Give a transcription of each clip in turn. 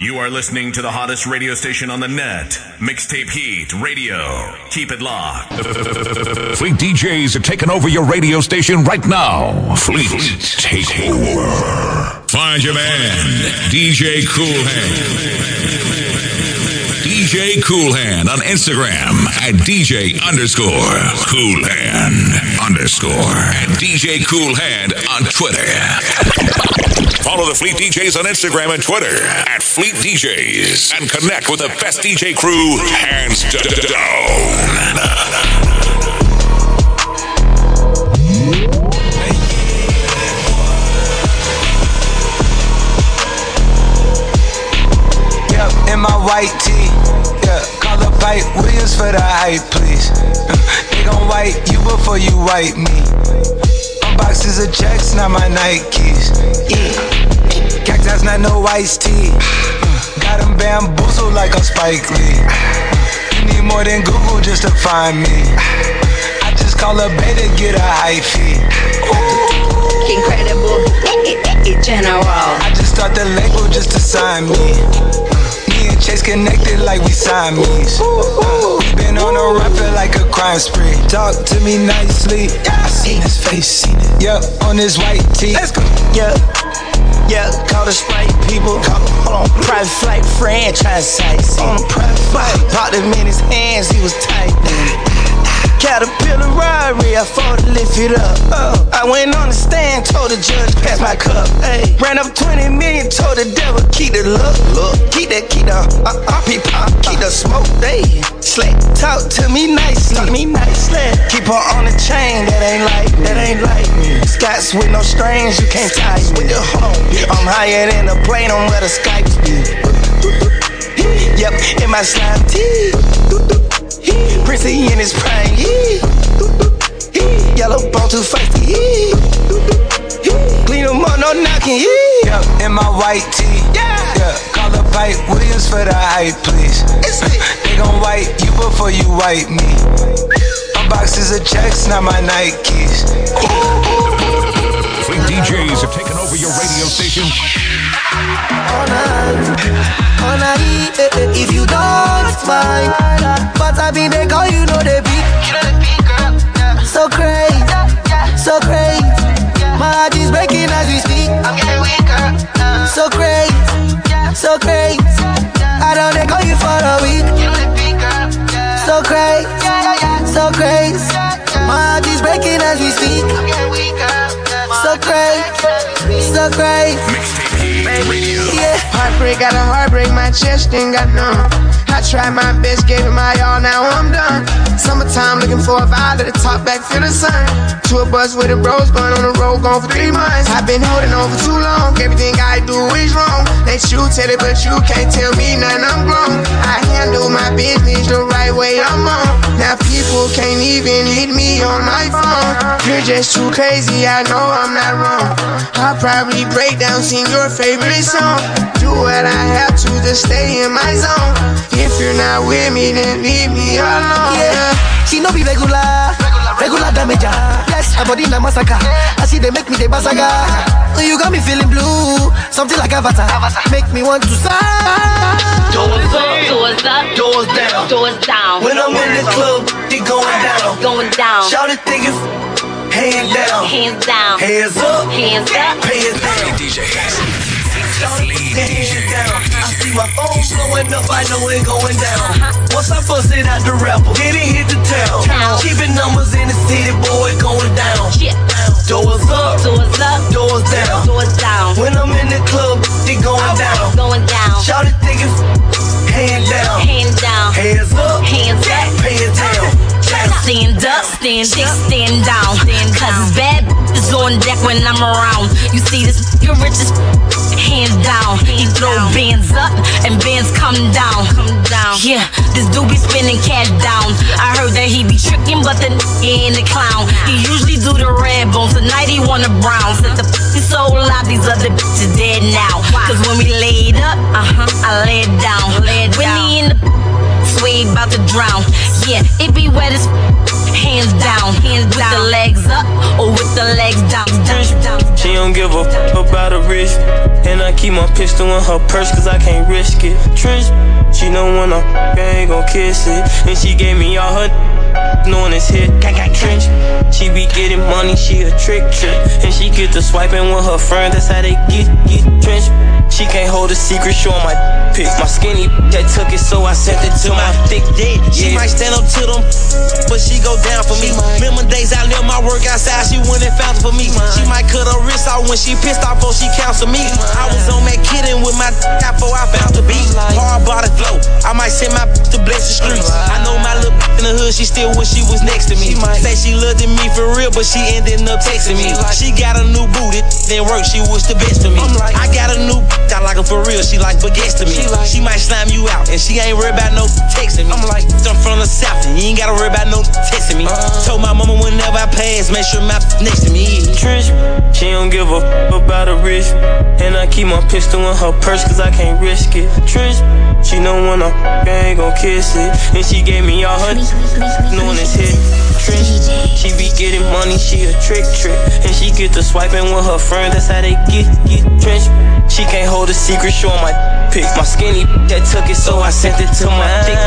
You are listening to the hottest radio station on the net, Mixtape Heat Radio. Keep it locked. Fleet DJs are taking over your radio station right now. Fleet, take over. Find your man, DJ Koolhand. DJ Koolhand on Instagram at DJ underscore Koolhand underscore and DJ Koolhand on Twitter. Follow the Fleet DJs on Instagram and Twitter at Fleet DJs and connect with the best DJ crew hands down. In my white tee. Yeah, call up Hype Williams for the hype, please. they gon' wipe you before you wipe me. Unboxes of checks, not my Nikes. Yeah. Cactus, not no iced tea. Got them bamboozled like a Spike Lee. You need more than Google just to find me. I just call a beta, get a high fee. Incredible, general. I just thought the label just to sign me. Chase connected like we Siamese. Uh, been on a run, feel like a crime spree. Talk to me nicely. I seen his face, seen it. Yep, on his white tee. Let's go. Yeah, yeah, call the sprite people. Call hold on. Private flight franchise sites. On a private flight. Popped him in his hands, he was tight. Caterpillar Rari, I fought to lift it up. Oh, I went on the stand, told the judge, pass my cup. Hey, ran up 20 million, told the devil, keep the look, look, keep that, keep the, uh, uh, peep, pop, keep the smoke, hey. slack. talk to me nicely, talk me nicely. Keep her on the chain, that ain't like, that ain't like me. Scots with no strings, you can't tie me. I'm higher than a plane on where the Skypes be. Yep, in my slime tee. Prissy in his prime. Yellow bone too feisty. Clean them up, no knocking. Yep, in my white tee. Yeah, yeah. call up Hype Williams for the hype, please. they gon' wipe you before you wipe me. Unboxes of checks, not my Nikes. Fleet DJs have taken over your radio station. Eh, eh, if you don't mind, but I be they call you know they beat. So crazy, so crazy. My heart is breaking as we speak. I'm getting weaker. So crazy, so crazy. I don't they call you for a week. So crazy, so crazy. My heart is breaking as we speak. So crazy, so crazy. Yeah. Heartbreak got a heartbreak, my chest ain't got none. I tried my best, gave it my all, now I'm done. Summertime looking for a vibe, let the top back, feel the sun. To a bus with a rose bun on the road, gone for three months. I've been holding on for too long, everything I do is wrong. Let you tell it, but you can't tell me nothing, I'm grown. I handle my business the right way, I'm on. Now people can't even hit me on my phone. You're just too crazy, I know I'm not wrong. I'll probably break down, sing your favorite song. Do what I have to to stay in my zone. If you're not with me, then leave me alone. Yeah, she no be regular, regular damage. Yes, her body na massacre. I see they make me the basaga. You got me feeling blue, something like Avatar. Make me want to sigh. Doors up, doors up, Doors down. doors down. When I'm in the club, they going down. Going down. Shout it, thinking, hands down, Hands down. hands up, Hands up. hands down. Down. I see my phone blowing up, I know it going down. Once I bust it out the rapper, then it hit the town. Keeping numbers in the city, boy, going down. Doors up, Doors up. doors down. Doors down. When I'm in the club, they going oh, down. Going down. Shout it, thinking, hand down, Hands down. hands up, Hands up. hands down. Stand up, stand, stand, stand down. Cause bad is on deck when I'm around. You see this nigga rich as hands down. He throw bands up and bands come down. Come down. Yeah, this dude be spinning cash down. I heard that he be tricking, but the ain't a clown. He usually do the red bone. Tonight he want a brown. Said the f***ing soul out, these other bitches dead now. Cause when we laid up, uh huh, I laid down. Laid when he in the sway about to drown. Yeah, it be wet as hands down, hands with the legs up or with the legs down. down, down. She don't give a f about a risk. And I keep my pistol in her purse cause I can't risk it. Trench, she know when I ain't gon' kiss it. And she gave me all her knowing it's hit. I got trench, she be getting money, she a trick trick. And she get to swiping with her friends, that's how they get, get trench. She can't hold a secret, showing my pic. My skinny that took it, so I sent it to my thick dick. She might stand up to them, but she go down for me. Remember days I live my work outside, she went and found for me. She might cut her wrist out when she pissed off, before she counsel me. I was on that kidding with my before I found the beat. Hard body flow, I might send my to bless the streets. I know my little in the hood, she still wish she was next to me. Say she loved me for real, but she ended up texting me. She got a new booty, then work, she was the best for me. I got a new I like her for real, she like baguettes to me. She might slam you out, and she ain't worried about no texting me. I'm like, I'm from the south, and you ain't gotta worry about no texting me. Uh-huh. Told my mama whenever I pass, make sure my next to me. Trench, she don't give a f about a risk. And I keep my pistol in her purse, cause I can't risk it. Trench, she know when I ain't gon' kiss it. And she gave me all her knowing it's hit. Trench, she be getting money, she a trick trick. And she get to swiping with her friends, that's how they get, get trench. She can't hold a secret, showing my pic. My skinny that took it, so I sent it to my thick.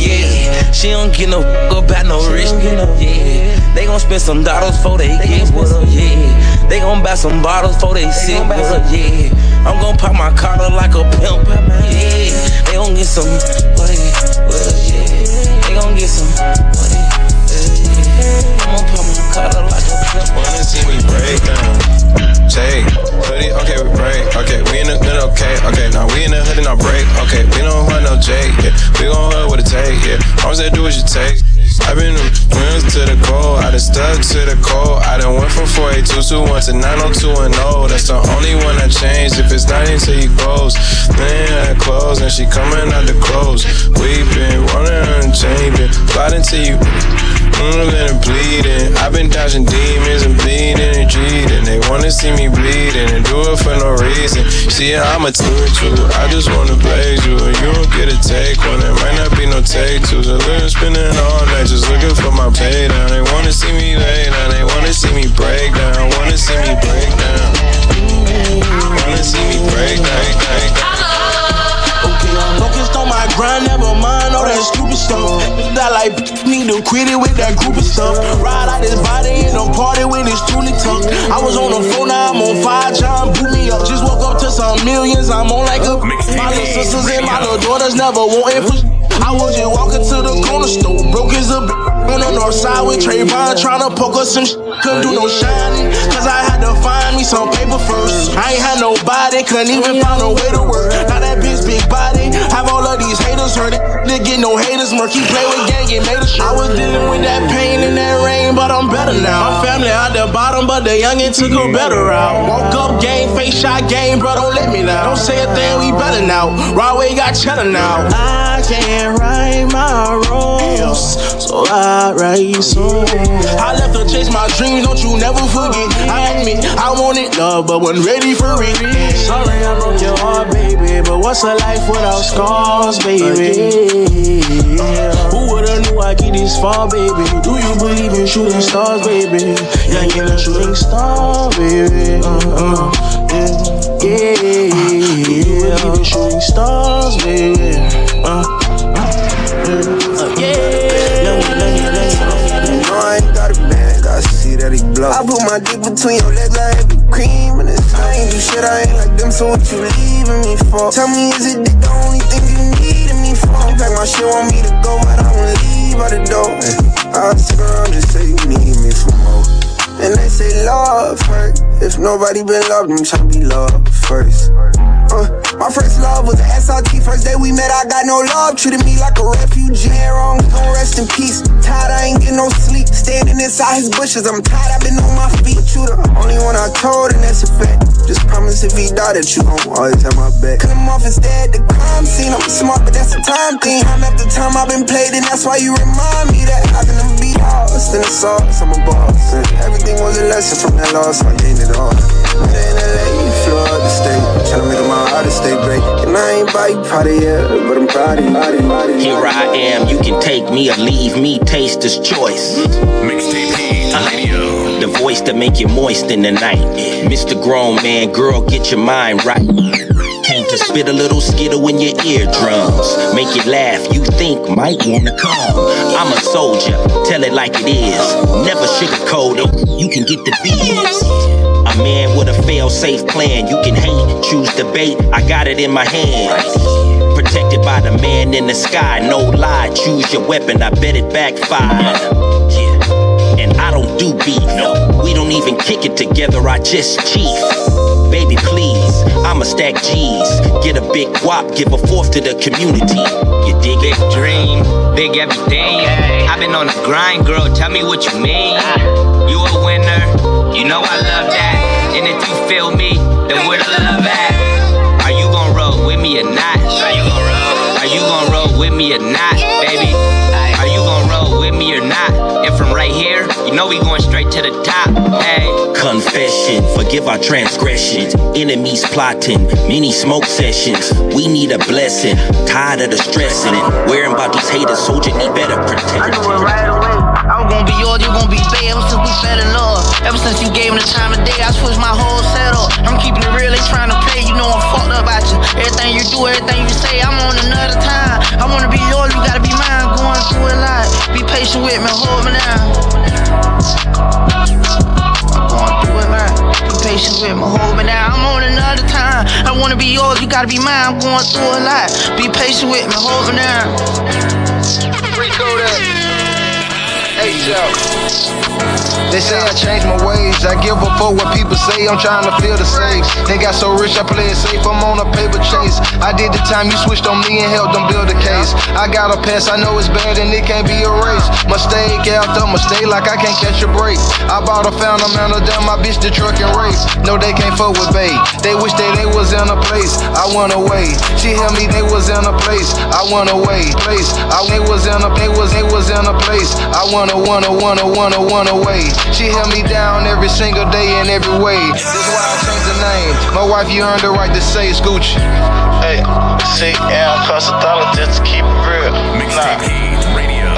Yeah, she don't get no about no rich. Yeah, they gon' spend some dollars for they get with her. Yeah, they gon' buy some bottles for they sit with her. Yeah, I'm gon' pop my collar like a pimp. Yeah, they gon' get some money with her. Yeah, they gon' get some What money. Yeah, I'm gon' pop my collar like a pimp. Wanna see me break down? Take, it, okay, we break, okay, we in the hood, okay, okay, now we in the hood and I break, okay, we don't want no Jake, yeah, we gon' hood with a take, yeah, all that do is you take. I've been friends to the cold, I done stuck to the cold. I done went from 48221 to 902 and 0. That's the only one that changed. If it's not until you close, man, I close and she coming out the clothes. We been running unchanging, plotting till you. Mm, and bleeding. I've been dodging demons and bleeding and treating. They wanna see me bleeding and do it for no reason. See, I'm a teacher. I just wanna blaze you. And you don't get a take one. There might not be no take two. So they're spinning all night just looking for my pay down. They wanna see me lay down. They wanna see me break down. Wanna see me break down. Wanna see me break down. Okay, I'm focused on my grind, never mind that stupid stuff. That like need to quit it with that group of stuff. Ride out this body and don't party when it's truly tough. I was on the phone, now I'm on fire, John boot me up. Just woke up to some millions, I'm on like a. My little sisters and my little daughters never wanting for. I was just walking to the corner store, broke as a bitch on the north side with Trayvon trying to poke us some sh- Couldn't do no shining, cause I had to find me some paper first. I ain't had nobody, couldn't even find a way to work. Now that bitch big body, have all of these haters hurt it. Get no haters, murky play with gang, get made a shirt. I was dealing with that pain and that rain, but I'm better now. My family out the bottom, but the youngin' took a better route. Woke up, game, face shot, game, bro, don't let me now. Don't say a thing, we better now. Broadway got cheddar now. I can't write my rules, so I write songs. I left to chase my dreams, don't you never forget. I admit I wanted love, but wasn't ready for it. Sorry I broke your heart, baby, but what's a life without scars, baby? Who would've knew I get this far, baby? Do you believe in shooting stars, baby? Yeah, in a shooting star, baby. Uh, uh, yeah, yeah, yeah. Believe in shooting stars, baby. Uh, uh, yeah. I ain't got a bag, I see that he blow. I put my dick between your legs, I have cream and it's I ain't do shit, I ain't like them, so what you leaving me for? Tell me, is it dick the only thing you need me for? Pack my shit, want me to go, but I don't leave out the door. I'll stick around, just say you need me for more. And they say love hurt. If nobody been loved, I'm tryna be loved first. Uh, my first love was a SRT. First day we met, I got no love. Treated me like a refugee. Wrong, don't rest in peace. Tired, I ain't getting no sleep. Standing inside his bushes, I'm tired, I've been on my feet. You the only one I told, and that's a fact. Just promise if he die that you gon' always have my back. Cut him off instead, the crime scene. I'm smart, but that's a time thing. Time after time I've been played, and that's why you remind me that I can be lost in the sauce. I'm a boss. And everything was a lesson from that loss. I gained it all. Met her in LA, flew out the state. Tryna make it my heart day. stay great. And I ain't body potty yet, but I'm proud of you. Here I am, you can take me or leave me, taster's choice. Mixtape Heat uh-huh. Radio. The voice that make you moist in the night. Mr. Grown Man, girl, get your mind right. Came to spit a little skittle in your eardrums. Make you laugh, you think might wanna come. I'm a soldier, tell it like it is. Never sugarcoat it, you can get the biz. A man with a fail safe plan. You can hate, choose debate. I got it in my hands. Protected by the man in the sky. No lie, choose your weapon. I bet it backfired. Don't do beef. No. We don't even kick it together. I just chief. Baby, please, I'ma stack G's. Get a big wop, give a fourth to the community. You dig it? Big dream, big everything. I've been on the grind, girl. Tell me what you mean. Ah. You a winner, you know I love that. And if you feel me, then where the love at? Are you gon' roll with me or not? Are you gon' roll? Are you gon' roll with me or not, baby? And from right here, you know we going straight to the top. Hey. Confession, forgive our transgressions. Enemies plotting, many smoke sessions. We need a blessing, tired of the stressing it. Worrying about these haters, soldier need better protection. I know it right away. I'm gonna be yours, you gonna be bae ever since we fell in love. Ever since you gave me the time of day, I switched my whole setup. I'm keeping it real, they trying to play, you know I'm fucked up about you. Everything you do, everything you say, I'm on another time. I wanna be yours, you gotta be mine, going through it like. Be patient with me, hold me I'm going through it like. Be patient with me, hold me down. I'm on another time. I wanna be yours, you gotta be mine, I'm going through it like. Be patient with me, hold me down. Rico that. They say I changed my ways. I give a fuck what people say. I'm trying to feel the same. They got so rich, I play it safe. I'm on a paper chase. I did the time you switched on me and helped them build a case. I got a pass, I know it's bad and it can't be erased. Mistake after mistake, like I can't catch a break. I bought a found amount of damn, my bitch the truck and race. No, they can't fuck with babe. They wish that they was in a place. I went away. She held me, they was in a place. I went away. Place. I they was in a they was they was in a place. I wanna wanna wanna wanna wanna way. She held me down every single day in every way. This why I changed the name. My wife, you earned the right to say Scooch. Hey, see, yeah, I'm cosmetologist to keep it real. Mixtape Heat Radio.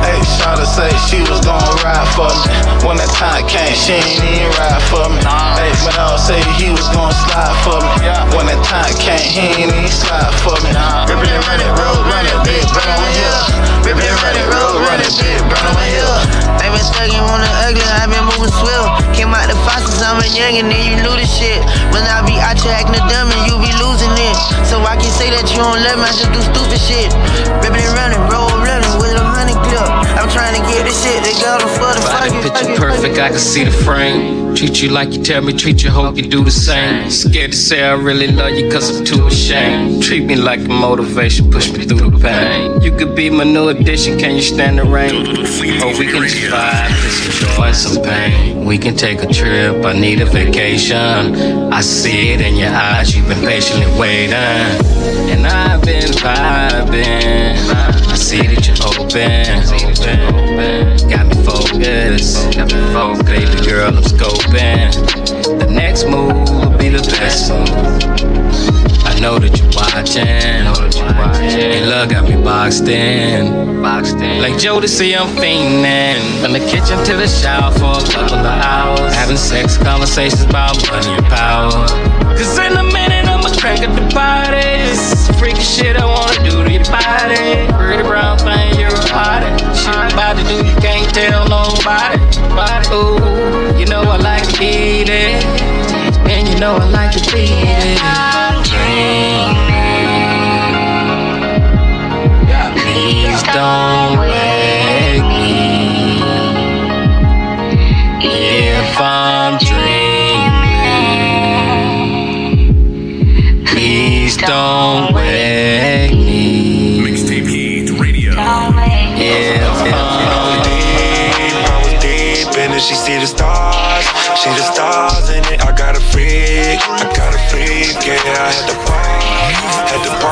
Hey, Shawty say she was gonna ride for me. When that time came, she ain't even ride for me. Hey, but I say he was gonna slide for me. When that time came, he ain't even slide for me. Rippin' and run it, road run it, big burn on here. Rippin' and run it, road run it, big burn on here. They been stuck in on the ugly, I been moving swift. Came out the faucets, I'm a young and then you knew the shit. When I be out here acting dumb and you be losing it. So I can say that you don't love me, I just do stupid shit. Rippin' and running, roll running I'm trying to get this shit together for the Body fucking picture perfect, I can see the frame. Treat you like you tell me, treat you, hope you do the same. Scared to say I really love you, cause I'm too ashamed. Treat me like a motivation, push me through the pain. You could be my new addition, can you stand the rain? Or we can just vibe, just enjoy some pain. We can take a trip, I need a vacation. I see it in your eyes, you've been patiently waiting. And I've been vibing. See that you're open. Got me focused. Got me focused. Baby girl, I'm scoping. The next move will be the best move. I know that you're watching. Your love got me boxed in. Like Jodeci, I'm fiending. From the kitchen to the shower for a couple of hours. Having sex conversations about money and power. Cause in a minute, I'ma crank up the parties. Freaky shit I wanna do to your body. Pretty brown thing, you're a hottie. Shit I'm about to do, you can't tell nobody. Ooh, you know I like to eat it. And you know I like to beat it. I'm dreaming. Please don't wake me if I'm dreaming. See the stars, see the stars in it. I got a freak, I got a freak, yeah. I had to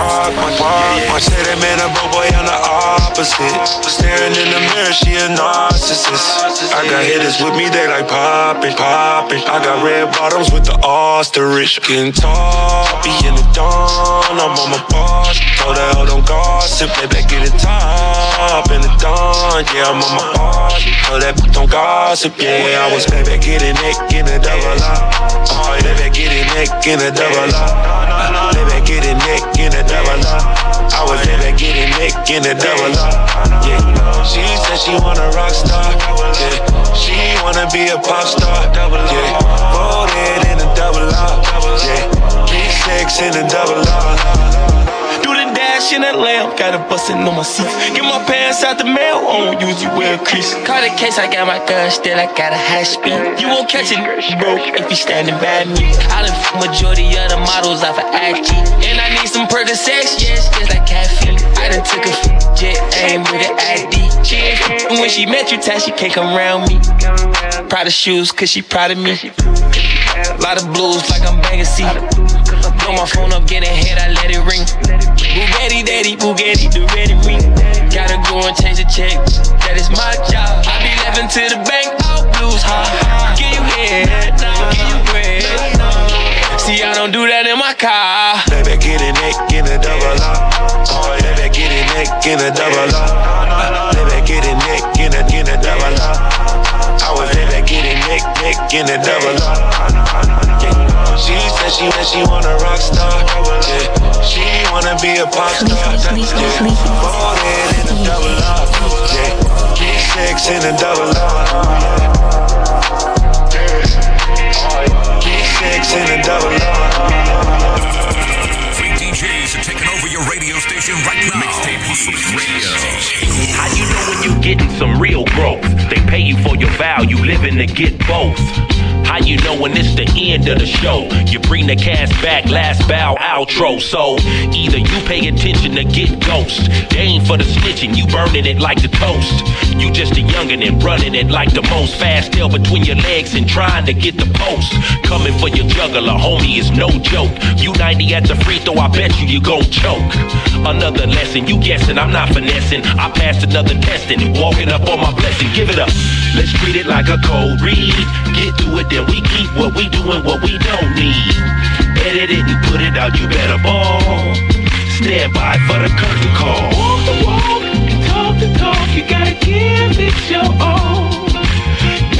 park, my park. Said that man broke boy on the opposite. Staring in the mirror, she a narcissist. I got hitters with me, they like popping, popping. I got red bottoms with the ostrich. Getting toppy in the dawn, I'm on my boss. Told her, oh, don't gossip, baby, get it top in the dawn. Yeah, I'm on my boss. Told that don't gossip, yeah. I was baby, getting neck in the double up. Oh, baby, getting neck in the double up. Getting neck in the double up. I was baby, getting neck in the double up. Yeah, she said she want a rock star. Yeah, she wanna be a pop star. Yeah, voted in the double up. Yeah, big sex in the double up. That lamp, got it bustin' on my seat. Get my pants out the mail, I don't usually wear a crease. Call the case, I got my gun, still I got a high speed. You won't catch it, bro, if you standing by me. I done f- majority of the models off of IG. And I need some Percocets, yes, just like caffeine. I done took a f- jet aim with an ID. She ain't f- when she met you, time she can't come around me. Proud of shoes, cause she proud of me. A lot of blues like I'm banging C. Blow my phone up, get ahead, I let it ring. Bugatti, daddy, Bugatti, the ready ring. Gotta go and change the check, that is my job. I be laughing to the bank, out blues, huh? Give you head, give you bread. See, I don't do that in my car. Baby, get it neck in the double up. Baby, get it neck in the double up. Baby, get it neck in the in the double up. I was baby, get it neck neck in the double up. Yeah. She said she said she want a rock star. Yeah. She wanna be a pop star. Yeah. Voted in the double up. Yeah. Big sex in the double up. Yeah. Big sex in the double up. Station right now. Mixtape Radio. How you know when you getting some real growth? They pay you for your value, living to get both. How you know when it's the end of the show? You bring the cash back, last bow, outro. So either you pay attention to get ghost. They ain't for the snitching, you burning it like the toast. You just a youngin' and running it like the most fast tail between your legs and trying to get the post. Coming for your juggler, homie, is no joke. You 90 at the free throw, I bet you you gon' choke. Another lesson, you guessing, I'm not finessing. I passed another testing, walking up on my blessing. Give it up. Let's treat it like a cold read. Get to it, then we keep what we doing, what we don't need. Edit it and put it out, you better ball. Stand by for the curtain call. Walk the walk and talk the talk. You gotta give it your all.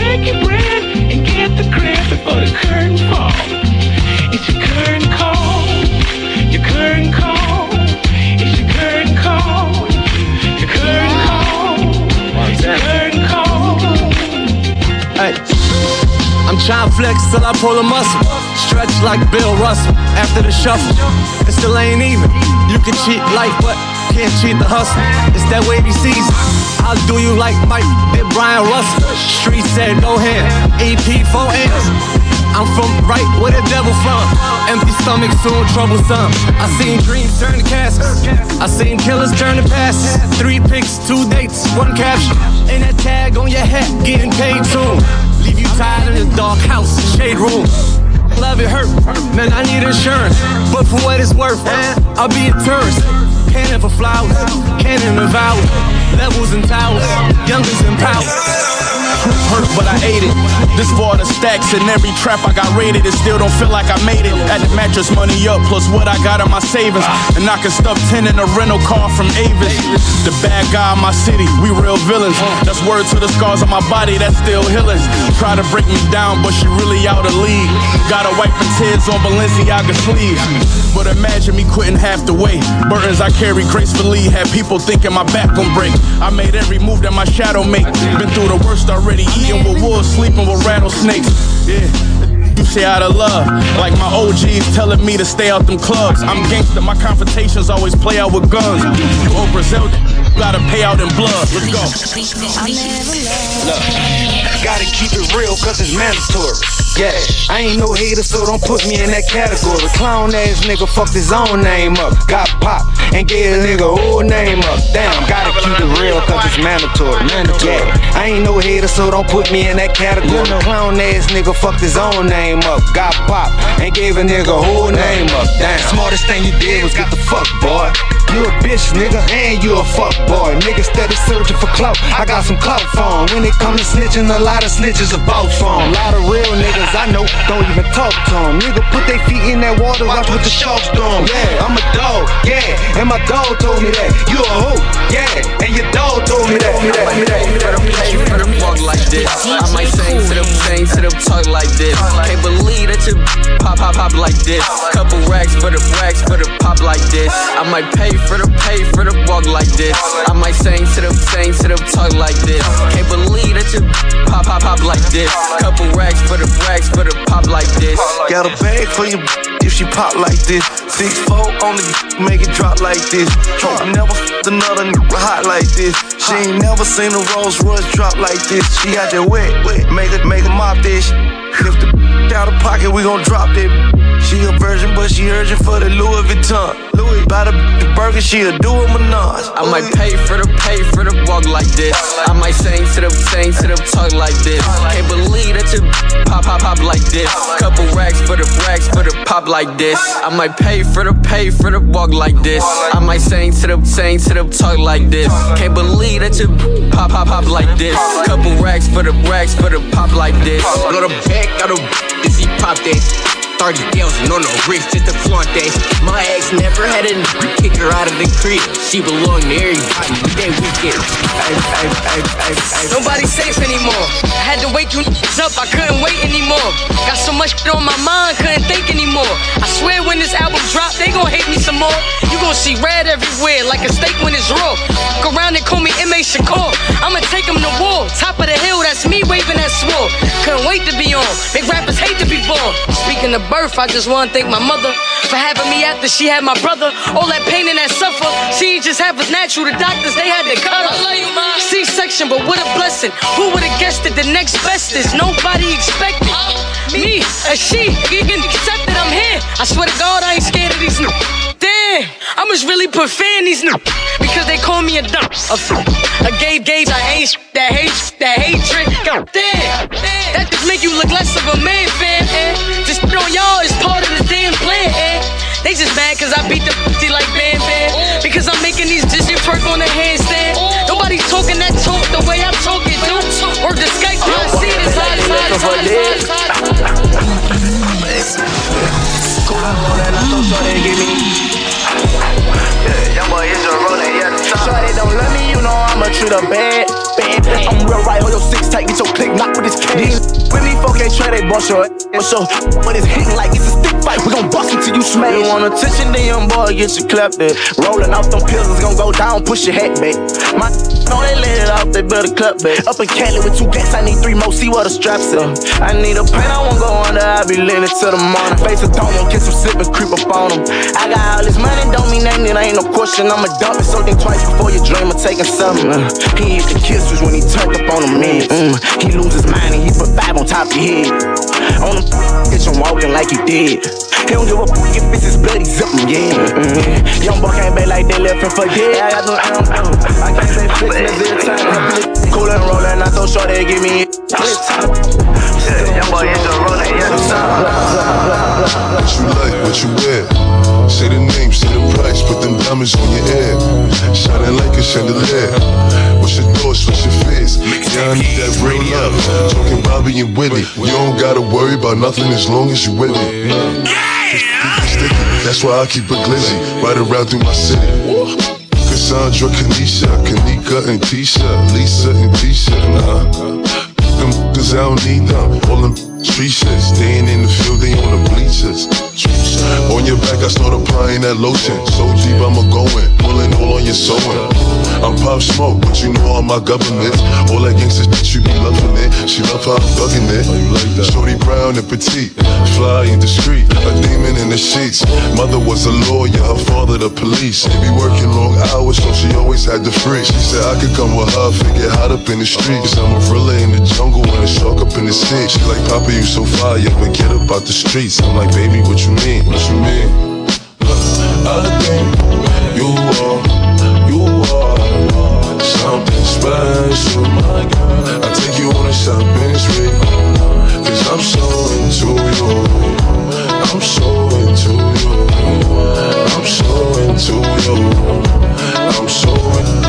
Make your bread and get the credit before the curtain fall. Pull a muscle. Stretch like Bill Russell after the shuffle. It still ain't even. You can cheat life, but can't cheat the hustle. It's that wavy season. I'll do you like Mike did Bryon Russell. Street said no hand. EP 4 M's. I'm from right where the devil from. Empty stomach, soon troublesome. I seen dreams turn to caskets. I seen killers turn to passes. Three pics, two dates, one caption. And that tag on your hat, getting paid soon. Leave you tied in the dark house, shade room. Love it hurt, man. I need insurance, but for what it's worth, man, I'll be a tourist. Cannon for flowers, cannon of hours, levels and towers, youngers and power. Hurt, but I ate it. This for the stacks and every trap I got raided. It still don't feel like I made it. At the mattress, money up, plus what I got in my savings. And I can stuff 10 in a rental car from Avis. The bad guy in my city, we real villains. That's word to the scars on my body, that's still healing. Try to break me down, but she really out of league. Gotta wipe the tears on Balenciaga sleeves. But imagine me quitting half the way. Burdens I carry gracefully, had people thinking my back gon' break. I made every move that my shadow make. Been through the worst already, eating with wolves, sleeping with rattlesnakes. Yeah. Say out of love, like my OGs telling me to stay out them clubs. I'm gangster, my confrontations always play out with guns. You old Brazil, you gotta pay out in blood. Let's go. Look, gotta keep it real cause it's mandatory. Yeah, I ain't no hater, so don't put me in that category. Clown ass nigga fucked his own name up. Got pop and and gave a nigga old name up. Damn, gotta keep it real, cause it's mandatory. mandatory. Yeah, I ain't no hater, so don't put me in that category. Clown ass nigga fucked his own name up. Got pop and gave a nigga whole name up. Damn, smartest thing you did was get the fuck, boy. You a bitch, nigga, and you a fuck boy. Nigga steady searching for clout. I got some clout for 'em. When it come to snitching, a lot of snitches are for 'em. A lot of real niggas I know don't even talk to 'em. Nigga put their feet in that water, watch what the sharks do. Yeah, I'm a dog, yeah, and my dog told me that. You a hoe, yeah, and your dog told me that. I might pay for the pay for the walk like this. I might sing to them, sing to them, talk like this. Can't believe that you pop, pop, pop like this. Couple racks for the racks for the pop like this. I might pay for the pay for the walk like this. I might sing to them, sing to them, talk like this. Can't believe that you pop, pop, pop like this. Couple racks for the racks for the pop like this. Got a bag for you if she pop like this. Six four on the make it drop like this. Hope never f***ed another nigga hot like this. She ain't never seen a Rolls Royce drop like this. She got that wet, wet, make it, make it mop this. If the out of pocket, we gon' drop that. She a virgin, but she urgent for the Louis Vuitton. Louis, by the, the burger, she a do a menage. I might pay for the pay for the walk like this. I might sing to them, sing to them, talk like this. Can't believe that you pop, pop, pop like this. Couple racks for the racks for the pop like this. I might pay for the pay for the walk like this. I might sing to them, sing to them, talk like this. Can't believe that you pop, pop, pop like this. Couple racks for the racks for the pop like this. Blow the back out of this, he pop that. 30,000 on the wrist just to flaunt that. My ex never had a nigga kick her out of the crib. She belonged to everybody, but then we get Nobody safe anymore. I had to wake you up, I couldn't wait anymore. Got so much on my mind, couldn't think anymore. I swear when this album drop, they gon' hate me some more. You gon' see red everywhere, like a steak when it's raw. Go around and call me M.A. Shakur. I'ma take them to war. Top of the hill, that's me waving that sword. Couldn't wait to be on. Big rappers hate to be born. Speaking of birth, I just wanna thank my mother for having me after she had my brother. All that pain and that suffer, she just have was natural. The doctors, they had to cut her. C-section, but what a blessing. Who would've guessed that the next best is nobody expected? Me, a she, even accepted I'm here. I swear to God, I ain't scared of these n- Damn, I must really in these n- because they call me a dump. A, f- a gay gay, I ain't sh- that hate, sh- that hatred. God damn, that just make you look less of a man, fam. Eh? Just on y'all is part of the damn plan. Eh? They just mad cause I beat the pussy like Bam Bam. Because I'm making these dishes work on the handstand. Nobody's talking that talk the way I talk it, dude. Work the Skype, I see this high, high, high, high, Cool on that, I told Shorty to give me. Yeah, young boy is a rolling, yeah. Shorty don't love me, you I'ma treat her bad. Bad, I'm real right, hold your six tight, get your click knock with this cash. With me, folk ain't try, they bust your ass. So, but it's hitting like it's a stick fight, we gon' bust until you smash. You want attention, then young boy, get your clap there. Rolling off them pills, it's gon' go down, push your hat back. My know they let it off, they better clap back. Up in Cali with two gas, I need three more, see what the straps at. Uh, I need a pen, I won't go under, I be leaning to the morning. Face a dome, kiss some slip and creep up on them. I got all this money, don't mean nothing, it ain't no question. I'ma dump it, so think twice before you dream of taking something. Uh, he used to kiss us when he turned up on the meds. Mm, he lose his mind and he put five on top of your head. On him, get you walking like you did. He don't give a fuck if it's his bloody something, yeah. Mm, young boy can't be like they left him for dead. I got no I don't know. I can't say fixing this every time. Cool and rolling, I so sure they give me it. Yeah, young boy is a rolling, yeah. What you like, what you wear? Say the name, say the price, put them diamonds on your ear. Shining like a chandelier. What's your thoughts, what's your fears? Yeah, I need that real love. Talking Bobby and Whitney. You don't gotta worry about nothing as long as you with me. That's why I keep a glizzy right around through my city. Cassandra, Kanisha, Kanika, and Tisha, Lisa, and Tisha, nah. Them cause I don't need them. All them street shit. Staying in the field, they on the bleachers. On your back, I start applying that lotion. So deep, I'ma go in. Pulling all on your sewing. I'm pop smoke, but you know all my government. All that gangsta shit, you be loving it. She love how I'm bugging it. Shorty brown and petite, fly and discreet. A demon in the sheets. Mother was a lawyer, her father the police. They be working long hours, so she always had the free. She said I could come with her, figure hot up in the streets. I'm a gorilla in the jungle and a shark up in the sea. She like, Papa, you so fire, but get up out the streets. I'm like, baby, what you you mean? What you mean? Look, other you are, you are something special. my girl. I take you on a shopping spree, cause I'm so into you. I'm so into you. I'm so into you. I'm so into you.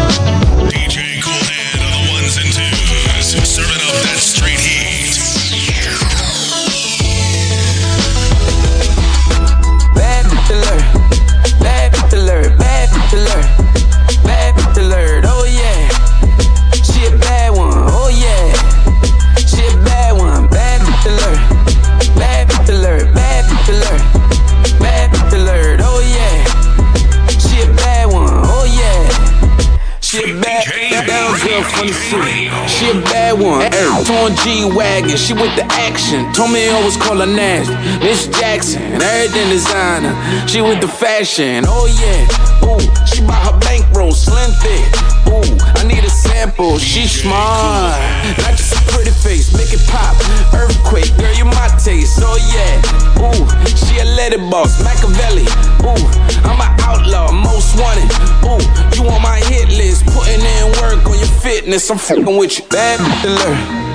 G wagon. She with the action. Told me I call her nasty. Miss Jackson, everything designer. She with the fashion. Oh yeah. Ooh, she bought her bankroll, slim fit. Ooh, I need a sample. She smart. Not just a pretty face, make it pop. Earthquake, girl, you my taste. Oh yeah. Ooh, she a lady boss, Machiavelli. Ooh, I'm an outlaw, most wanted. Ooh, you on my hit list, putting in work on your fitness. I'm fucking with you, bad alert.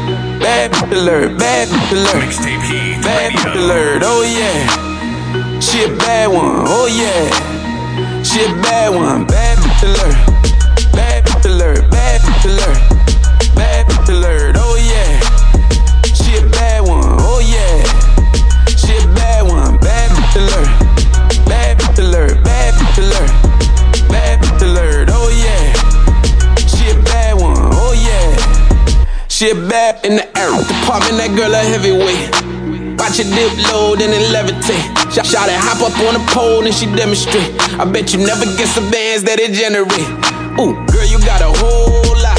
Bad alert, bad alert. Bad alert, oh yeah. She a bad one, oh yeah. She a bad one, bad alert. Bad alert, bad alert. Bad alert, She a bad in the air department, that girl a heavyweight. Watch it dip low, then it levitate. Shot, shot it, hop up on the pole, and she demonstrate. I bet you never guess the bands that it generate. Ooh, girl, you got a whole lot.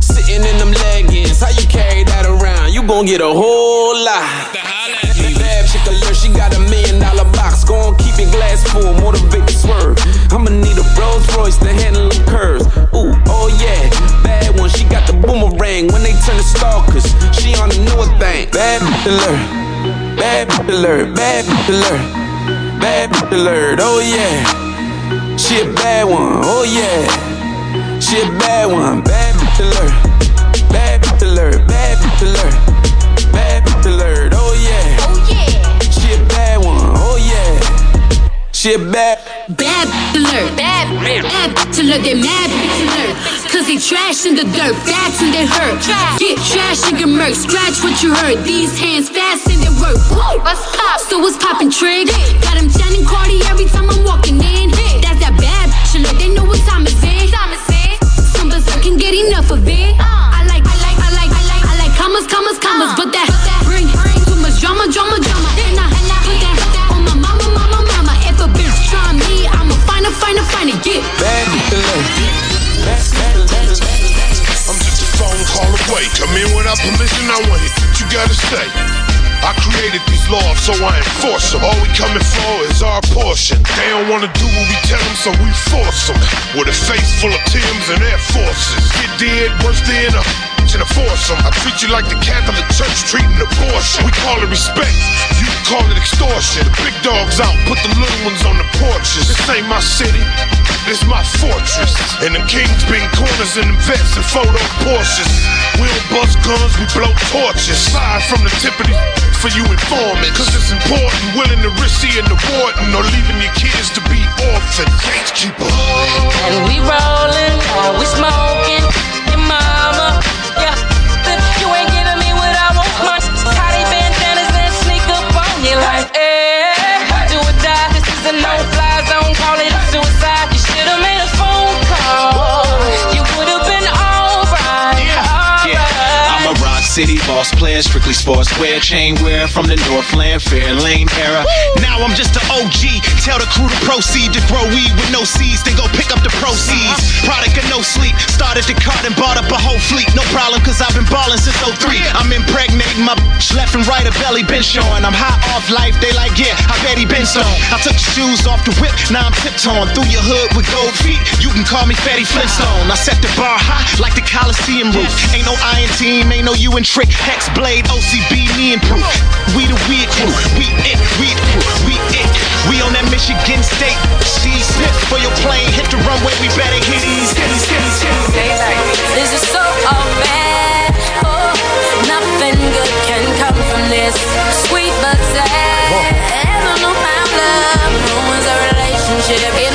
Sitting in them leggings, how you carry that around? You gon' get a whole lot. Million dollar box. Go on, keep your glass full, motivate the swerve. I'ma need a Rolls Royce to handle the curves. Ooh, oh yeah, bad one. She got the boomerang when they turn to stalkers. She on the newer thing. Bad alert, bad alert, bad alert, bad alert. Oh yeah, she a bad one. Oh yeah, she a bad one. Bad alert, bad alert, bad alert, bad alert. She a bad. Bad alert, bad, bad alert, they mad alert. Cause they trash in the dirt, facts and they hurt. Get trash and get murked, scratch what you heard. These hands fast and they work. What's up? So what's poppin' trig? Got them chanting Cardi every time I'm walking in. Come in without permission, I want it. You gotta stay. I created these laws, so I enforce them. All we coming for is our portion. They don't wanna do what we tell them, so we force them. With a face full of Timbs and Air Forces. Get dead, worse than a and a foursome. I treat you like the Catholic Church treating abortion. We call it respect, you call it extortion. The big dogs out, put the little ones on the porches. This ain't my city, this my fortress. And the kings been corners and them vets and photo Porsches. We don't bust guns, we blow torches. Slide from the tip of these for you informants. Cause it's important, willing to risk seeing the warden or leaving your kids to be orphaned. Gatekeeper. And we rollin', we smoking. City boss player, strictly sportswear, chain wear from the Northland Fair Lane era. Now I'm just an OG. Tell the crew to proceed to grow weed with no seeds, then go pick up the proceeds. Uh-huh. Product of no sleep. Started the cart and bought up a whole fleet. No problem, cause I've been ballin' since 03. I'm impregnating my bitch, left and right, a belly been showing. I'm hot off life, they like, yeah, I bet he been so. I took the shoes off the whip, now I'm tiptoeing through your hood with gold feet. You can call me Fatty Flintstone. I set the bar high like the Coliseum roof. Ain't no iron team, ain't no you and trick. Hex blade, OCB, me and proof. We the weird crew, we it, we crew, we it. We on that Michigan State. Steve Smith for your plane, hit the runway, we better hit these, hit these, hit these. This is so all bad. Oh, nothing good can come from this. Sweet but sad. I don't know how love ruins a relationship.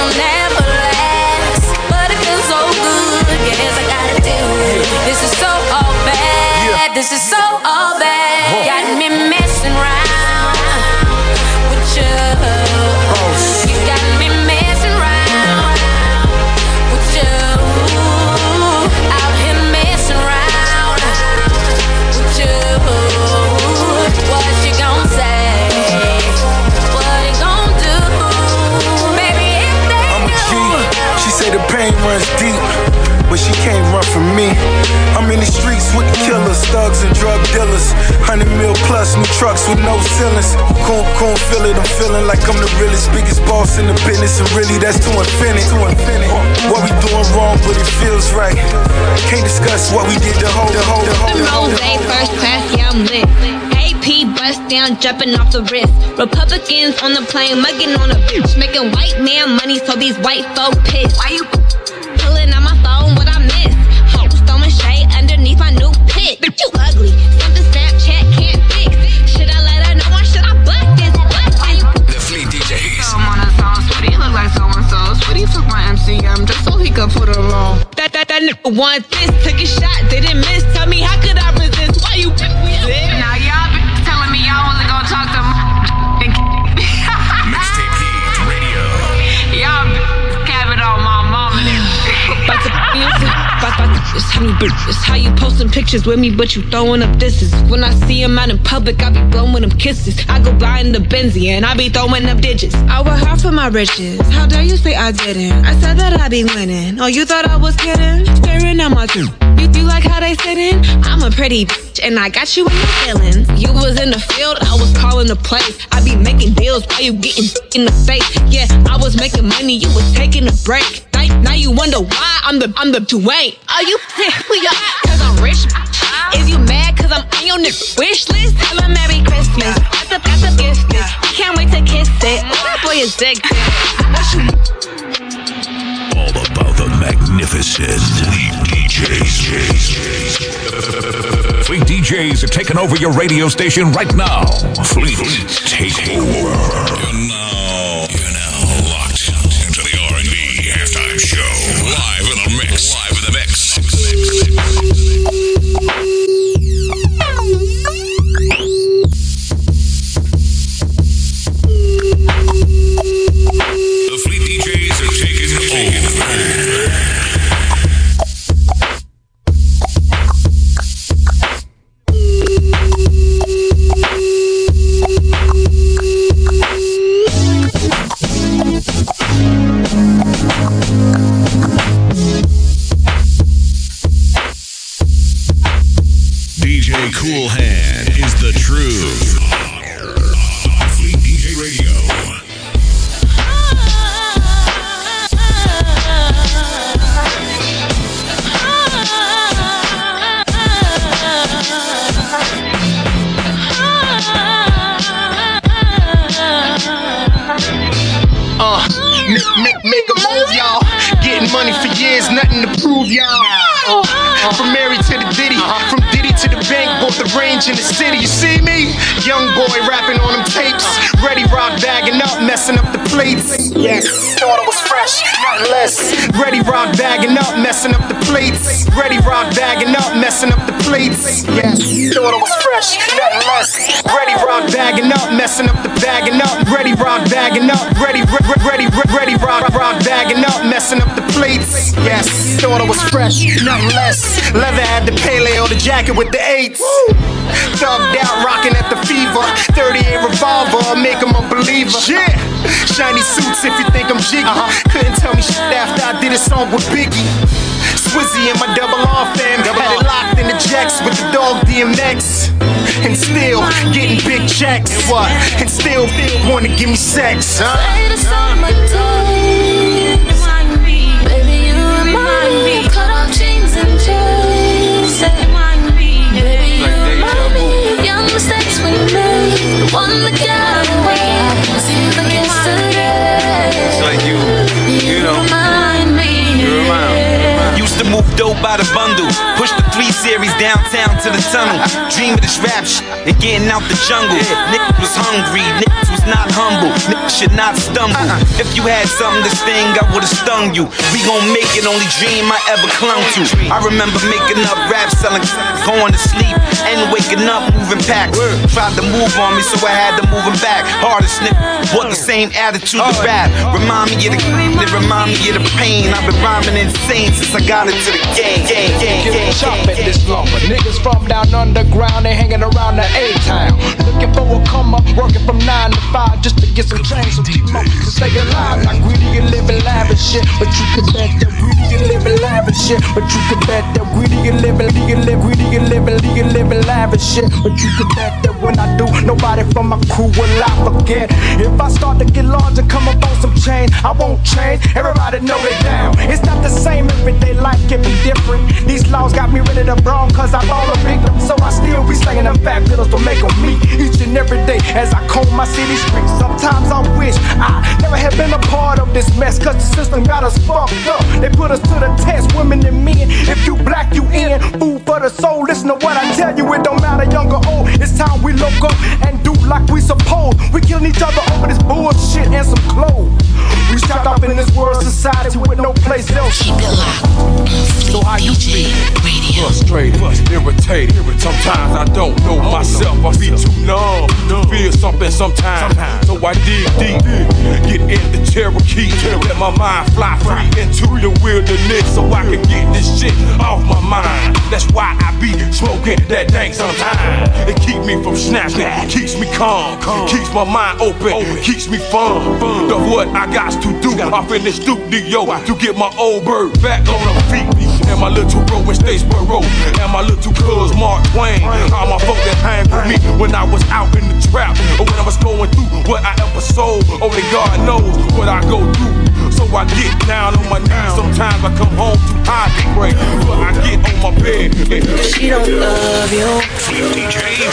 She can't from me. I'm in the streets with the killers, thugs and drug dealers. Hundred mil plus, new trucks with no ceilings. Coon, coon, feel it, I'm feeling like I'm the realest, biggest boss in the business, and really that's to infinity. To infinity. What we doing wrong, but it feels right. Can't discuss what we did to hold, to hold, to hold. to hold, to hold. first class, yeah, I'm lit. AP bust down, jumping off the wrist. Republicans on the plane, mugging on a bitch. Making white man money, so these white folk pissed. Why you want this. Took a shot, didn't miss. It's how you, it's how you posting pictures with me, but you throwing up disses. When I see him out in public, I be blowing them kisses. I go by in the Benzie and I be throwing up digits. I work hard for my riches. How dare you say I didn't? I said that I be winning. Oh, you thought I was kidding? Staring at my two. You, you like how they sitting? I'm a pretty bitch and I got you in your feelings. You was in the field, I was calling the plays. I be making deals while you getting in the face. Yeah, I was making money, you was taking a break. Now, now you wonder why I'm the I'm the Dwayne. Are you we are cause I'm rich? Is you mad cause I'm on your nigga wish list? Tell him Merry Christmas. That's a that's a gift list. He can't wait to kiss it. Oh, that boy is sick. All about the magnificent Fleet DJs. Fleet DJs are taking over your radio station right now. Fleet, take over. In the city. You see me? Young boy rapping on them tapes. Ready rock bagging up, messing up the plates. Yes, thought it was fresh, nothing less. Ready rock bagging up, messing up the plates. Ready rock bagging up, messing up the plates. Yes, thought it was fresh, nothing less. Ready rock bagging up, messing up the bagging up. Ready rock bagging up, ready, re- re- ready, ready rock rock bagging up, messing up the plates. Yes, thought it was fresh, nothing less. Leather had the paleo, the jacket with the eights. Thugged out, rocking at the fever. 38 revolver, make him a believer. Yeah, shiny suits if you think I'm jiggy. Uh-huh. Couldn't tell me shit after I did a song with Biggie. Swizzy and my double R fam had it locked in the jacks with the dog DMX. And still getting big checks. And what? And still wanna give me sex. Huh? Baby, you remind me. Cut off jeans and chains. It's like you, you know. Remind me. You remind Used to move dope by the bundle. Push the three series downtown to the tunnel. Dream of this rap shit and getting out the jungle. Niggas was hungry, niggas was not humble. Niggas should not stumble. Uh-uh. If you had something to sting, I would've stung you. We gon' make it, only dream I ever clung to. I remember making up rap, selling, going to sleep, and waking up moving packs. Tried to move on me, so I had to move him back. Hardest nigga, brought the same attitude to rap. Remind me of the, it remind me of the pain. I've been rhyming insane since I got into the game. game, game, game, game, at this lumber. Niggas from down underground, they hanging around the shit, but you can bet that greedy and living lavish shit. But you can bet that greedy and living, and live, greedy and living, and living lavish shit. But you can bet that when I do, nobody from my crew will I forget. If I start to get large and come up on some change, I won't change. Everybody know it down. It's not the same everyday life can be different. These laws got me ready to brawl cause I'm all a victim. So I still be slanging them fat pillows to make them meet each and every day as I comb my city streets. Sometimes I wish I never had been a part of this mess cause the system got us fucked up. They put us to the test, women and men. If you black, you in. Food for the soul. Listen to what I tell you, it don't matter young or old. It's time we look up and do like we supposed. We killing each other over this bullshit and some clothes. We strapped up in this world society with no place else. Keep it locked. So how you feel? Frustrated, irritated. Sometimes I don't know oh, myself. I feel too numb to feel something sometimes. So I dig deep, get in the Cherokee, let my mind fly free into the wilderness so I can get this shit off my mind. That's why I be smoking that thing sometimes. It keep me from snapping, keeps me calm, keeps my mind open, keeps me fun. The what I got to do off in the studio to get my old bird back on her feet. And my little bro in Statesboro, and my little cuz Mark Twain. All my folk that hang with me when I was out in the trap, or when I was going through what I ever sold. Oh, Only God knows what I go through. So I get down on my knees. Sometimes I come home too high to pray, but I get on my bed. She don't love you,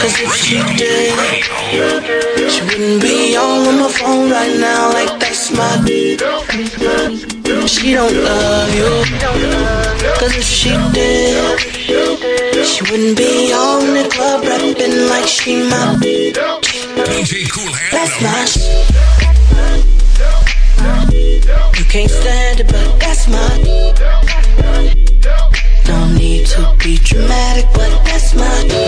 cause if she did, she wouldn't be on my phone right now like that's my. Bitch. She don't love you, cause if she did, she wouldn't be on the club rapping like she my. DJ Koolhand. That's my. You can't stand it, but that's my. No need to be dramatic, but that's my.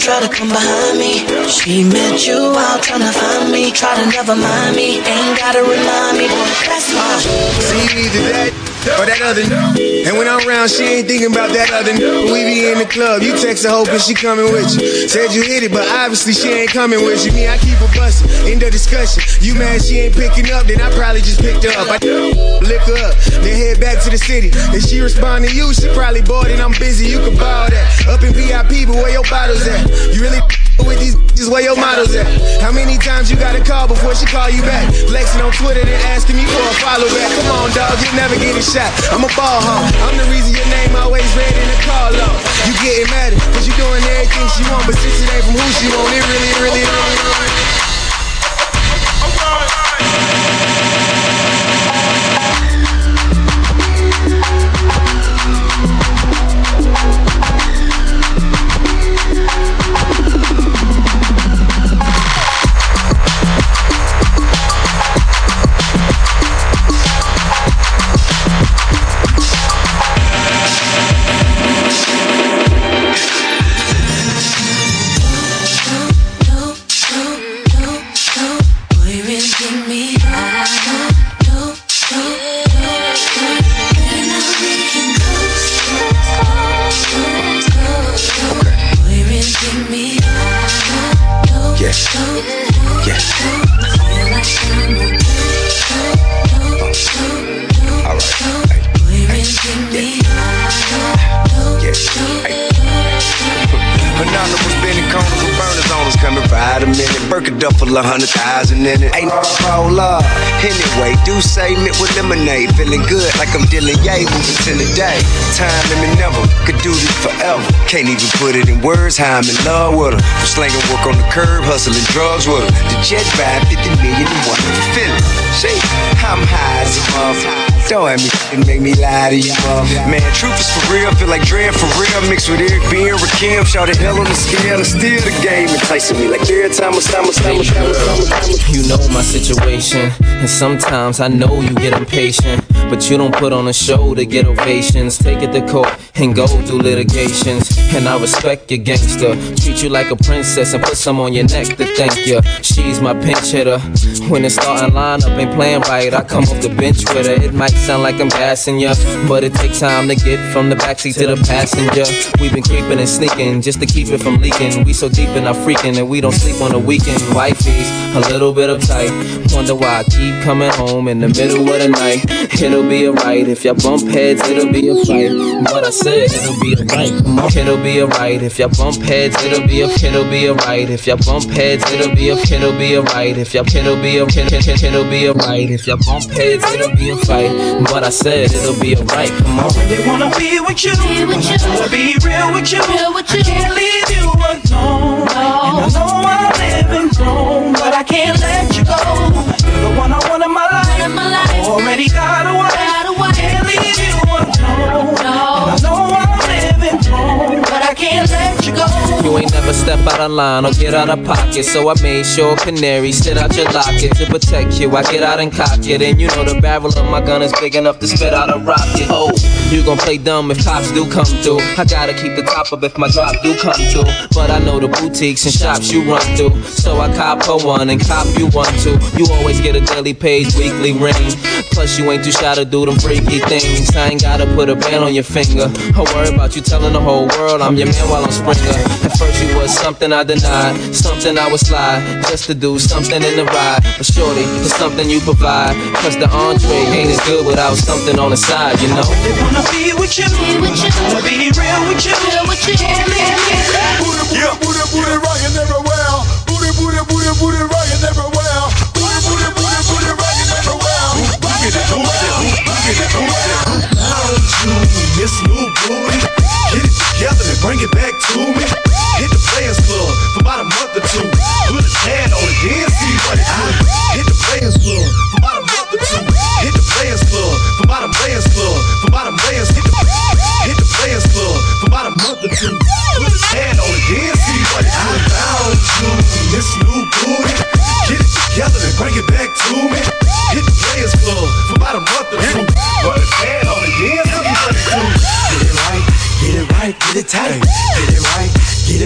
Try to come behind me. She met you out trying to find me. Try to never mind me. Ain't gotta remind me, but that's my. See, that or that other. And when I'm around, she ain't thinking about that other. We be in the club, you text her hoping she coming with you. Said you hit it, but obviously she ain't coming with you. Me, I keep her bustin'. End of discussion. You mad she ain't picking up, then I probably just picked her up. I lick her up, then head back to the city. If she respond to you, she probably bored and I'm busy. You can borrow that. Up in VIP, but where your bottles at? You really with these bitches, where your models at? How many times you gotta call before she call you back? Flexing on Twitter, then asking me for a follow back. Come on, dog, you never get a shot. I'm a ball hog. I'm the reason your name always red in the call log. You getting mad cause you doing everything she want, but since it ain't from who she want, it really, really, really, really. full Can't even put it in words how I'm in love with her. I'm slanging work on the curb, hustling drugs with her. The jet ride 50 million and one. Feel it. See, I'm high as a motherfucker. Don't have me and make me lie to you, Man, truth is for real. Feel like Dre for real. Mixed with Eric B and Rakim. Shout the hell on the scale and steal the game. Enticing me like every time I time, I time, I You know my situation, and sometimes I know you get impatient. But you don't put on a show to get ovations. Take it to court and go do litigations. And I respect your gangster. Treat you like a princess and put some on your neck to thank you. She's my pinch hitter. When the starting lineup ain't playing right, I come off the bench with her. It might sound like I'm gassing ya. But it takes time to get from the backseat to the passenger. We've been creeping and sneaking just to keep it from leaking. We so deep in our freaking and we don't sleep on the weekend. Wifey's a little bit uptight. Wonder why I keep coming home in the middle of the night. It'll be alright if y'all bump heads, it'll be a fight. But I said it'll be alright. It'll be alright if y'all bump heads, it'll be a it'll be alright if y'all bump heads, it'll be a it'll be alright if y'all it'll be a it'll be alright if y'all bump heads, it'll be a fight. But I said it'll be alright. Come on. I really wanna be with you. Be with you. Wanna be real with you. Real with you. I can't leave you alone. And I know I'm living wrong, but I can't let you go. You're the one I want in my life. In my life. Already got away. Got away. Can't leave you Can't let you go. You ain't never step out of line or get out of pocket. So I made sure canary sit out your locket to protect you. I get out and cock it. And you know the barrel of my gun is big enough to spit out a rocket. Oh, you gon' play dumb if cops do come through. I gotta keep the top up if my drop do come through. But I know the boutiques and shops you run through. So I cop her one and cop you one too. You always get a daily page, weekly ring. Plus you ain't too shy to do them freaky things. I ain't gotta put a band on your finger. I worry about you telling the whole world I'm your man while I'm Springer. At first you was something I denied, something I would slide just to do something in the ride. But shorty, it's something you provide. Cause the entree ain't as good without something on the side, you know. They wanna be with you. Be with you. Wanna be real with you. Real with you. Can't leave me. Booty, booty, booty, booty, rockin' everywhere. Booty, booty, booty, booty, rockin' everywhere. Booty, booty, booty, booty, rockin' everywhere. Rockin' everywhere. Rockin' everywhere. Found you, Miss New Booty. Together and bring it back to me. Hit the Players Club for about a month or two. Put a tan on it, then see what it do. Hit the Players Club for about a month or two. Hit the Players Club for about a Players Club for about a Players. Hit the hit the Players Club for about a month or two.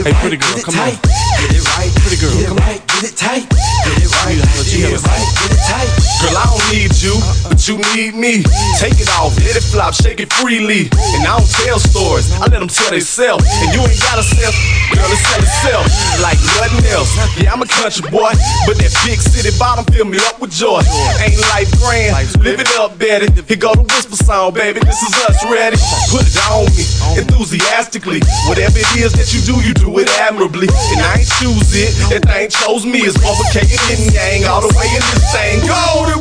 Hey, pretty girl, come on. Get it right, Pretty girl, you need me. Take it off, let it flop, shake it freely. And I don't tell stories, I let them tell themselves. And you ain't gotta sell, girl, it sell itself like nothing else. Yeah, I'm a country boy, but that big city bottom fill me up with joy. Ain't life grand, live it up, Betty. Here go the whisper song, baby. This is us ready. Put it on me, enthusiastically. Whatever it is that you do, you do it admirably. And I ain't choose it, that thing chose me. It's Ying Yang all the way in this thing. Go!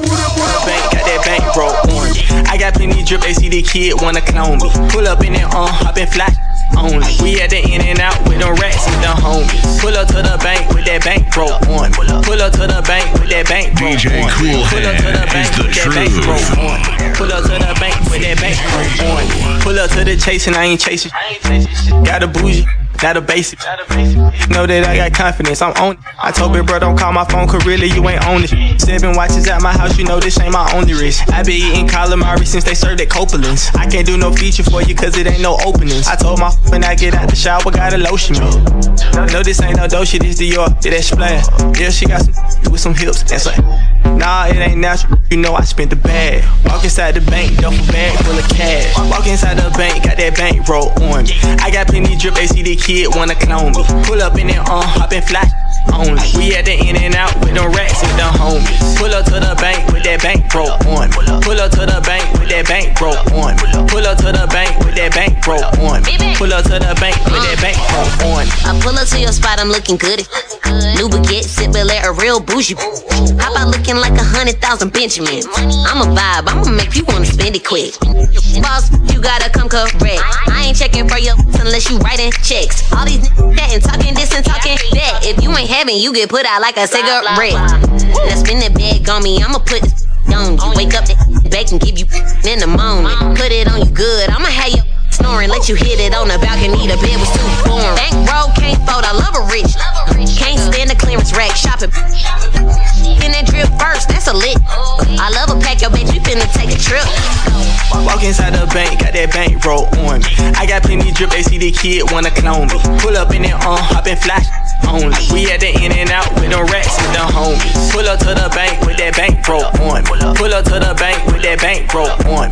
bank, got that bank broke orange. I got plenty drip, ACD kid wanna clone me. Pull up in it on, uh, hop in flat. Only. We had the in and out with them rats and the homies. Pull up to the bank with that bank broke on. Pull up to the bank with that bank broke DJ on. Cool Pull up to the bank the with that bank truth. broke on. Pull up to the bank with that bank broke on. Pull up to the chase and I ain't chasing. Got a bougie. Not a basic. Know that I got confidence, I'm on it. I told Big Bro, don't call my phone, cause really you ain't on it. Seven watches at my house, you know this ain't my only risk. I been eating calamari since they served at Copeland's. I can't do no feature for you, cause it ain't no openings. I told my when I get out the shower, got a lotion me. No, this ain't no Dolce, this Dior, yeah, that splash. Yeah, she got some with some hips and some. Nah, it ain't natural. You know I spent the bag. Walk inside the bank, duffel bag full of cash. Walk inside the bank, got that bank roll on me. I got plenty drip, ACD kid wanna clone me. Pull up in it on, uh, hop in flat. Only. We at the in and out with them racks and the homies. Pull up to the bank with that bank broke on. Pull up to the bank with that bank broke on. Pull up to the bank with that bank broke on. Pull up to the bank with that bank broke on. I pull up to your spot, I'm looking good. New baguette, sip Belaire, a real bougie. How about looking like a hundred thousand Benjamins? I'm a vibe, I'ma make you wanna spend it quick. Boss, you gotta come correct. I ain't checking for your unless you writing checks. All these niggas chatting, talking this and talking that. If you ain't having, you get put out like a cigarette. Now spin that bag on me, I'ma put this on you. Wake up that back and give you in the moment. Put it on you good, I'ma have you snoring. Let you hit it on the balcony, the bed was too boring. Bank roll can't fold, I love a rich. Can't stand the clearance rack shopping. In that drip first, that's a lit. I love a pack, yo, bitch, we finna take a trip. Walk inside the bank, got that bank roll on me. I got plenty drip, ACD kid wanna clone me. Pull up in it on, uh, hop in flash. Only. We had the in and out with them racks and the homies. Pull up to the bank with that bank broke on. Pull up to the bank with that bank broke on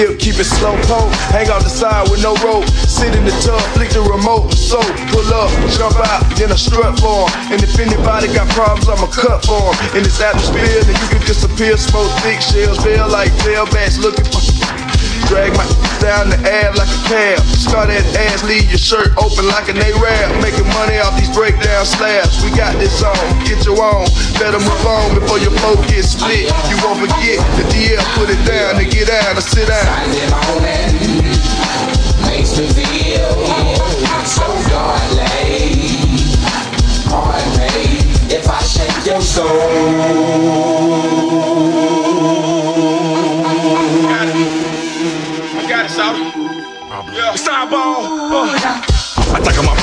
Keep it slow pole. Hang out the side with no rope. Sit in the tub, flick the remote. So pull up, jump out, then I strut for. And if anybody got problems, I'ma cut for. In this atmosphere, then you can disappear. Smoke thick shells, feel like tailbacks looking for. Drag my down the ab like a cab. Start that ass, leave your shirt open like an A-Rab. Making money off these breakdown slabs. We got this on, get your own. Better move on before your flow gets split. You won't forget the DL put it down and get down to sit down. Makes me feel so. Pardon me if I shake your I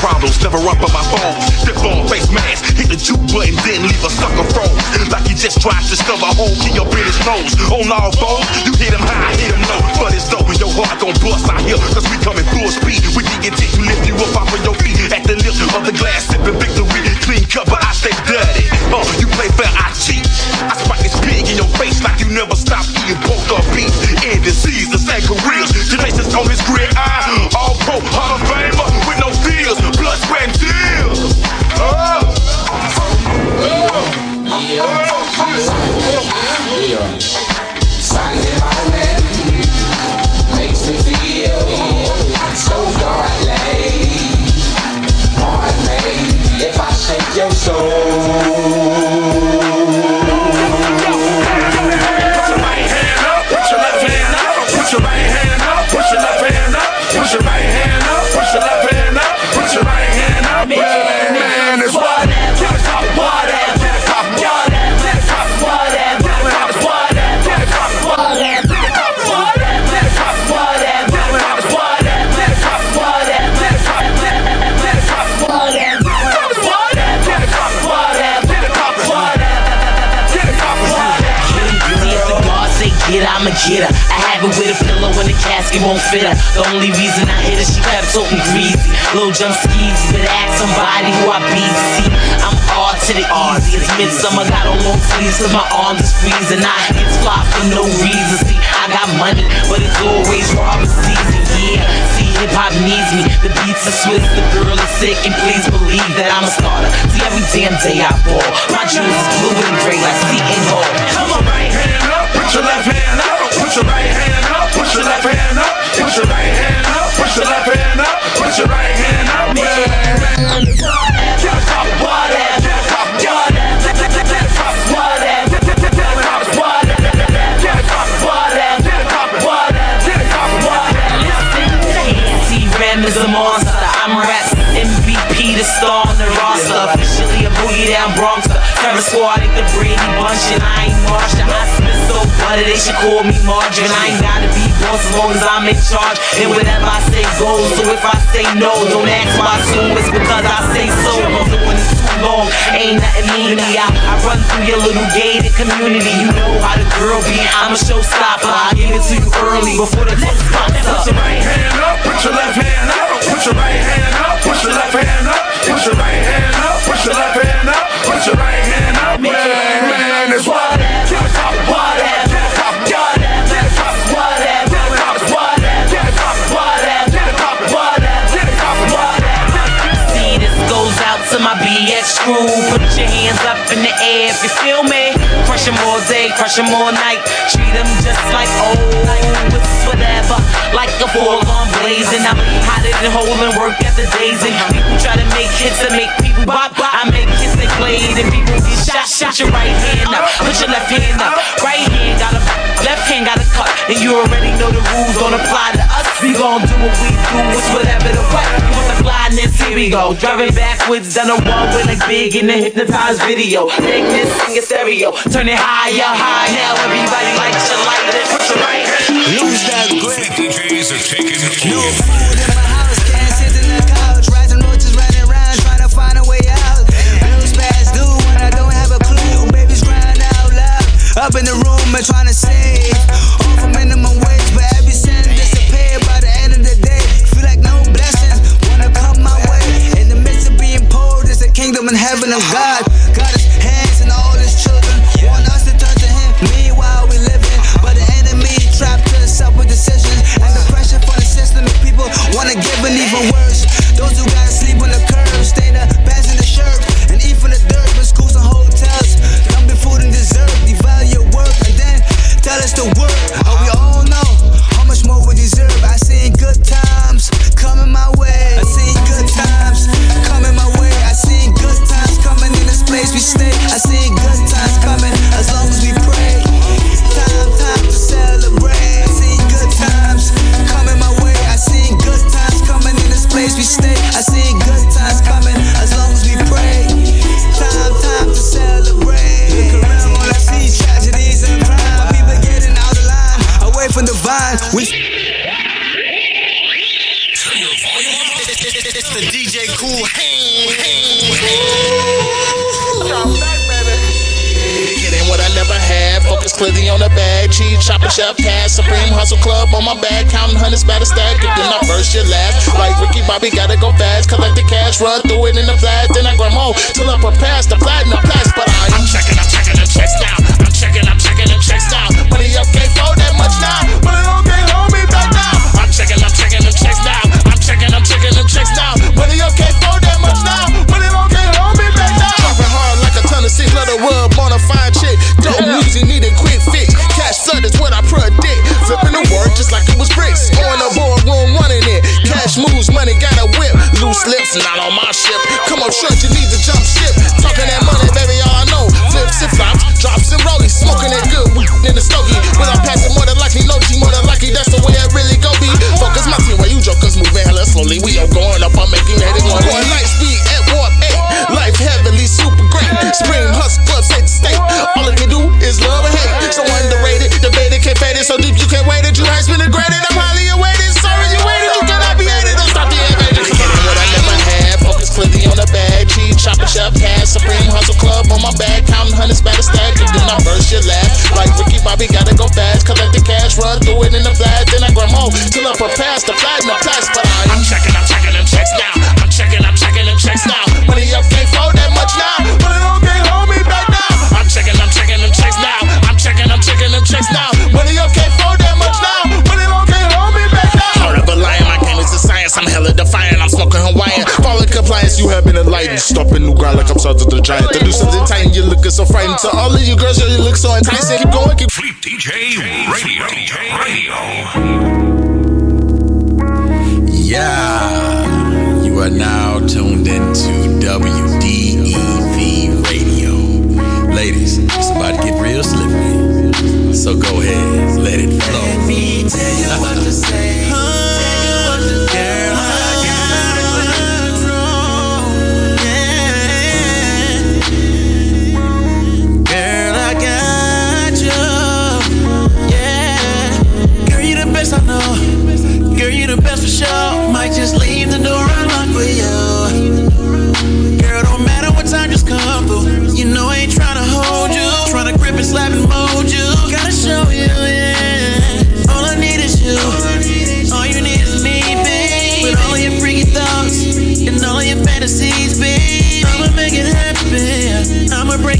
problems, never run for my phone. Step on face mask, hit the juke button, then leave a sucker froze. Like he just tried to stuff a hole in your British nose. On all fours, you hit him high, hit him low. But it's dope when your heart gon' bust out here, cause we coming full speed. We dig it to lift you up off of your feet. At the lip of the glass, sipping victory. Clean cut, but I stay dirty. Uh, you play fair, I cheat. I spike this pig in your face like you never stop eating pork or beef. End disease, the same careers. Generations on his grid, I all pro, Hall of Famer Sunday the won't fit her. The only reason I hit her, she kept talking greasy. Little jump skis, but ask somebody who I be. See, I'm R to the easy. It's midsummer, got on long sleeves, cause my arms is freezing. I hits fly for no reason. See, I got money, but it's always robber season. Yeah, see, hip hop needs me. The beats are Swiss, the girl is sick, and please believe that I'm a starter. See, every damn day I ball. My jewels is blue and gray like Seton Hall. Come on, right hand up, put your left hand up, put your right hand up, put your left hand up, put your right hand up, put your left hand up, put your right hand up, man. Ram is a monster. I'm rap MVP, the star on the roster. Officially a boogie down Bronxer. Terror squad, ain't the Brady bunch, and I ain't Marsha. I spit so butter, they should call me margarine. I ain't gotta be boss as long as I'm in charge. And whatever I say goes. So if I say no, don't ask why soon. It's because I say so. So when it's too long, ain't nothing to me. I, I run through your little gated community. You know how the girl be. I'm a showstopper. I give it to you early before BX. Put your hands up in the air if you feel me. Crush them all day, crush them all night. Treat them just like it's whatever. Like a full on blazing. I'm hotter than holding work at the days. And people try to make hits and make people bop. I make hits that played and people get shot. Put your right hand up, put your left hand up. Right hand got a left hand got a cut. And you already know the rules don't apply to us. We gon' do what we do, it's whatever the what. You want the blindness, here we go. Driving backwards down the one way like big in the hypnotized video. Take this, sing it stereo. Turn it higher, high. Now everybody likes your light. Put your right hand. Use that grip. DJs are taking No over. food in my house, can't sit in the kingdom in heaven of God. Got his hands in all his children. Want us to turn to him. Meanwhile, we living. But the enemy trapped us up with decisions. And the pressure for the system people wanna give an even worse. Hustle Club on my back. Counting hundreds by the stack. If you're not first, you're last. Like Ricky Bobby, gotta go fast. Collect the cash, run through it in the flash. Then I grab home till I'm past the platinum plus. But I am checking, I'm checking them checks now. I'm checking, I'm checking them checks now. Money up can't fold that much now. Money don't can't hold me back now. I'm checking, I'm checking them checks now. I'm checking, I'm checking them checks now. Money up can't fold that much now. Money don't can't hold me back now. Dropping hard like a ton of six letter wood on a fine chick. Dope music need a quick fix. Cash flood is what I predict. Bricks. On the board, room running it. Cash moves, money got a whip. Loose lips, not on my ship. Come on, short, you need to jump ship. Talking that money, baby, all I know. Flips and flops, drops and rollies. Smoking that good weed in the stogie. When I'm passing more than likely, no G, more than likely. That's the way I really go be. Focus my team where you jokers moving hella slowly. We all going up, I'm making headed one. One light speed at warp 8. Life heavenly, super great. Spring hustle club, state to state. All I can do is love and hate. So underrated, debated, can't fade it. So deep you can't wait it. You Then till I'm past the platinum plus. But I am checking, I'm checking them checks now. I'm checking, I'm checking them checks now. Money up can't fold that much now. Money don't can't hold me back now. I'm checking, I'm checking them checks now. I'm checking, I'm checking them checks now. Money up can't fold that much now. Money don't can't hold me back now. Heart of a lion, my game is a science. I'm hella defiant. I'm smoking Hawaiian. Following compliance, you have been enlightened. Stopping new ground like I'm Sergeant the Giant. The noose is tighten. You're looking so frightened. To all of you girls, you look so enticing. Keep going, keep Fleet DJ Radio. Radio. Yeah, you are now tuned into WDEV Radio. Ladies, it's about to get real slippery. So go ahead, let it flow. Let me tell you what to say.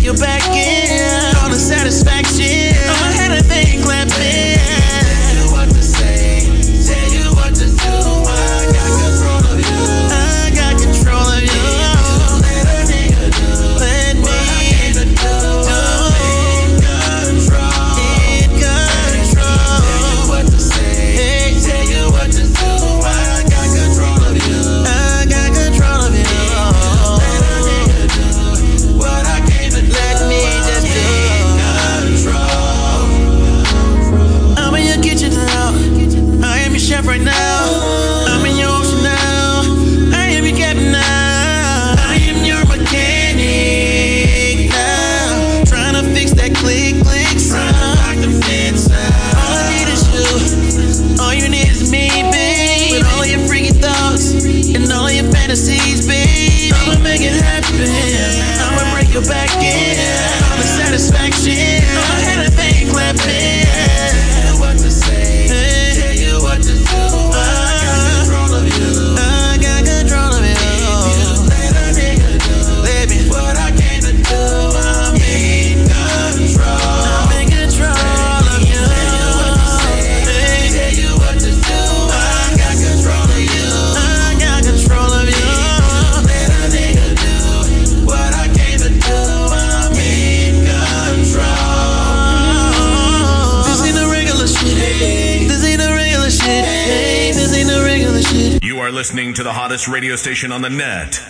Your back in. All the satisfaction. I'ma have a thing clapping. Station on the net,